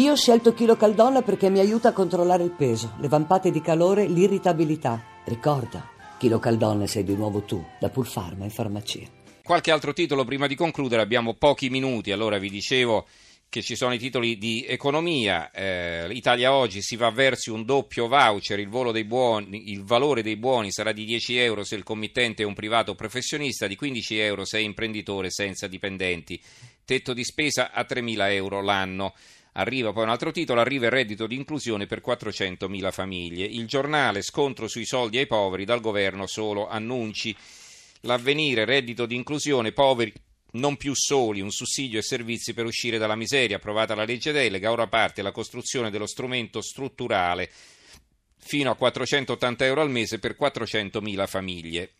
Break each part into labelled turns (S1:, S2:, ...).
S1: Io ho scelto Chilo Caldonna perché mi aiuta a controllare il peso, le vampate di calore, l'irritabilità. Ricorda, Chilo Caldonna sei di nuovo tu, da Pulfarma in farmacia.
S2: Qualche altro titolo prima di concludere, abbiamo pochi minuti, allora vi dicevo che ci sono i titoli di economia, eh, Italia oggi si va verso un doppio voucher, il, buoni, il, valore dei buoni sarà di 10 euro se il committente è un privato professionista, di 15 euro se è imprenditore senza dipendenti, tetto di spesa a 3 mila euro l'anno. Arriva poi un altro titolo, arriva il reddito di inclusione per 400.000 famiglie. Il giornale scontro sui soldi ai poveri, dal governo solo annunci. L'avvenire, reddito di inclusione, poveri non più soli, un sussidio e servizi per uscire dalla miseria, approvata la legge delega, ora parte la costruzione dello strumento strutturale fino a 480 euro al mese per 400.000 famiglie.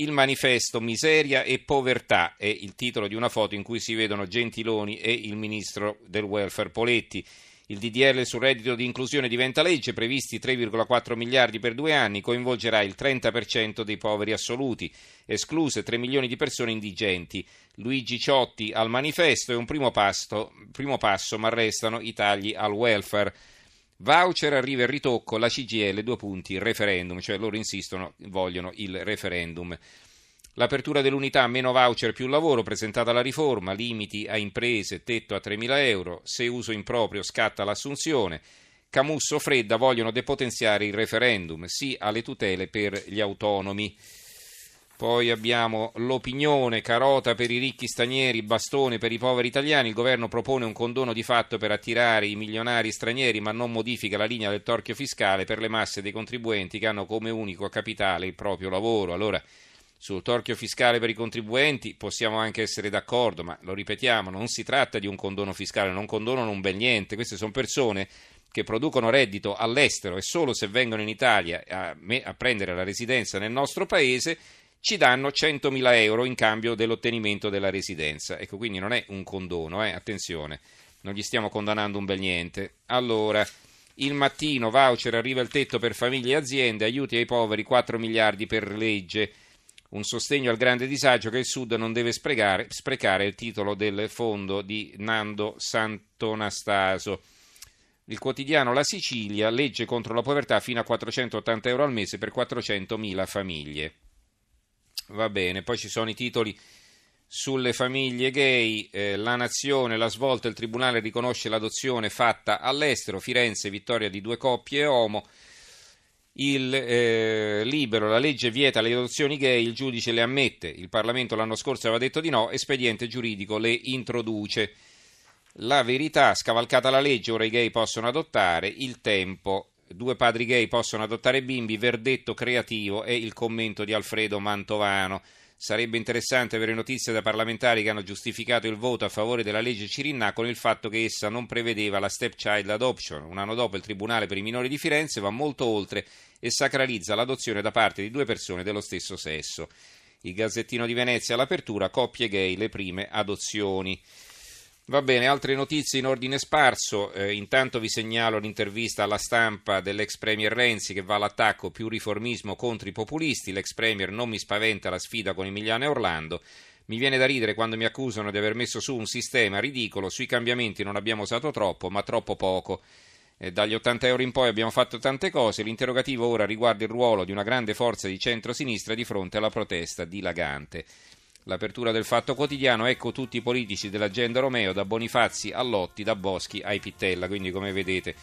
S2: Il manifesto Miseria e povertà è il titolo di una foto in cui si vedono Gentiloni e il ministro del welfare Poletti. Il DDL sul reddito di inclusione diventa legge, previsti 3,4 miliardi per due anni, coinvolgerà il 30% dei poveri assoluti, escluse 3 milioni di persone indigenti. Luigi Ciotti al manifesto è un primo passo, primo passo ma restano i tagli al welfare. Voucher arriva il ritocco, la CGL, due punti, il referendum, cioè loro insistono, vogliono il referendum. L'apertura dell'unità meno voucher più lavoro, presentata la riforma, limiti a imprese, tetto a 3.000 euro, se uso improprio scatta l'assunzione. Camusso Fredda vogliono depotenziare il referendum, sì alle tutele per gli autonomi. Poi abbiamo l'opinione, carota per i ricchi stranieri, bastone per i poveri italiani. Il governo propone un condono di fatto per attirare i milionari stranieri, ma non modifica la linea del torchio fiscale per le masse dei contribuenti che hanno come unico capitale il proprio lavoro. Allora, sul torchio fiscale per i contribuenti possiamo anche essere d'accordo, ma lo ripetiamo, non si tratta di un condono fiscale, non condonano un bel niente. Queste sono persone che producono reddito all'estero e solo se vengono in Italia a, a prendere la residenza nel nostro paese ci danno 100.000 euro in cambio dell'ottenimento della residenza. Ecco, quindi non è un condono, eh? attenzione, non gli stiamo condannando un bel niente. Allora, il mattino, voucher, arriva il tetto per famiglie e aziende, aiuti ai poveri, 4 miliardi per legge. Un sostegno al grande disagio che il Sud non deve sprecare, sprecare il titolo del fondo di Nando Santonastaso. Il quotidiano La Sicilia, legge contro la povertà fino a 480 euro al mese per 400.000 famiglie. Va bene, poi ci sono i titoli sulle famiglie gay, eh, la nazione, la svolta, il tribunale riconosce l'adozione fatta all'estero, Firenze, vittoria di due coppie omo, il eh, libero, la legge vieta le adozioni gay, il giudice le ammette, il Parlamento l'anno scorso aveva detto di no, espediente giuridico le introduce. La verità, scavalcata la legge, ora i gay possono adottare, il tempo, due padri gay possono adottare bimbi, verdetto creativo e il commento di Alfredo Mantovano. Sarebbe interessante avere notizie da parlamentari che hanno giustificato il voto a favore della legge Cirinna con il fatto che essa non prevedeva la stepchild adoption. Un anno dopo il Tribunale per i minori di Firenze va molto oltre e sacralizza l'adozione da parte di due persone dello stesso sesso. Il Gazzettino di Venezia all'apertura, coppie gay, le prime adozioni. Va bene, altre notizie in ordine sparso. Eh, intanto vi segnalo l'intervista alla stampa dell'ex premier Renzi che va all'attacco più riformismo contro i populisti. L'ex premier non mi spaventa la sfida con Emiliano e Orlando. Mi viene da ridere quando mi accusano di aver messo su un sistema ridicolo. Sui cambiamenti non abbiamo usato troppo, ma troppo poco. Eh, dagli 80 euro in poi abbiamo fatto tante cose. L'interrogativo ora riguarda il ruolo di una grande forza di centro-sinistra di fronte alla protesta dilagante. L'apertura del Fatto Quotidiano, ecco tutti i politici dell'agenda Romeo, da Bonifazzi a Lotti, da Boschi a Pittella, quindi come vedete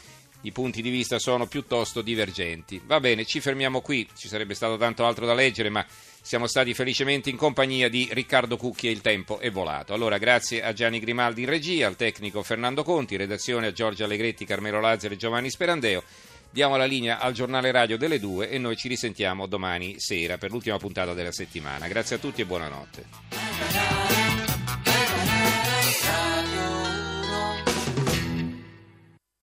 S2: i punti di vista sono piuttosto divergenti. Va bene, ci fermiamo qui, ci sarebbe stato tanto altro da leggere, ma siamo stati felicemente in compagnia di Riccardo Cucchi e il tempo è volato. Allora, grazie a Gianni Grimaldi in regia, al tecnico Fernando Conti, redazione a Giorgio Allegretti, Carmelo Lazzaro e Giovanni Sperandeo. Diamo la linea al giornale radio delle due e noi ci risentiamo domani sera per l'ultima puntata della settimana. Grazie a tutti e buonanotte.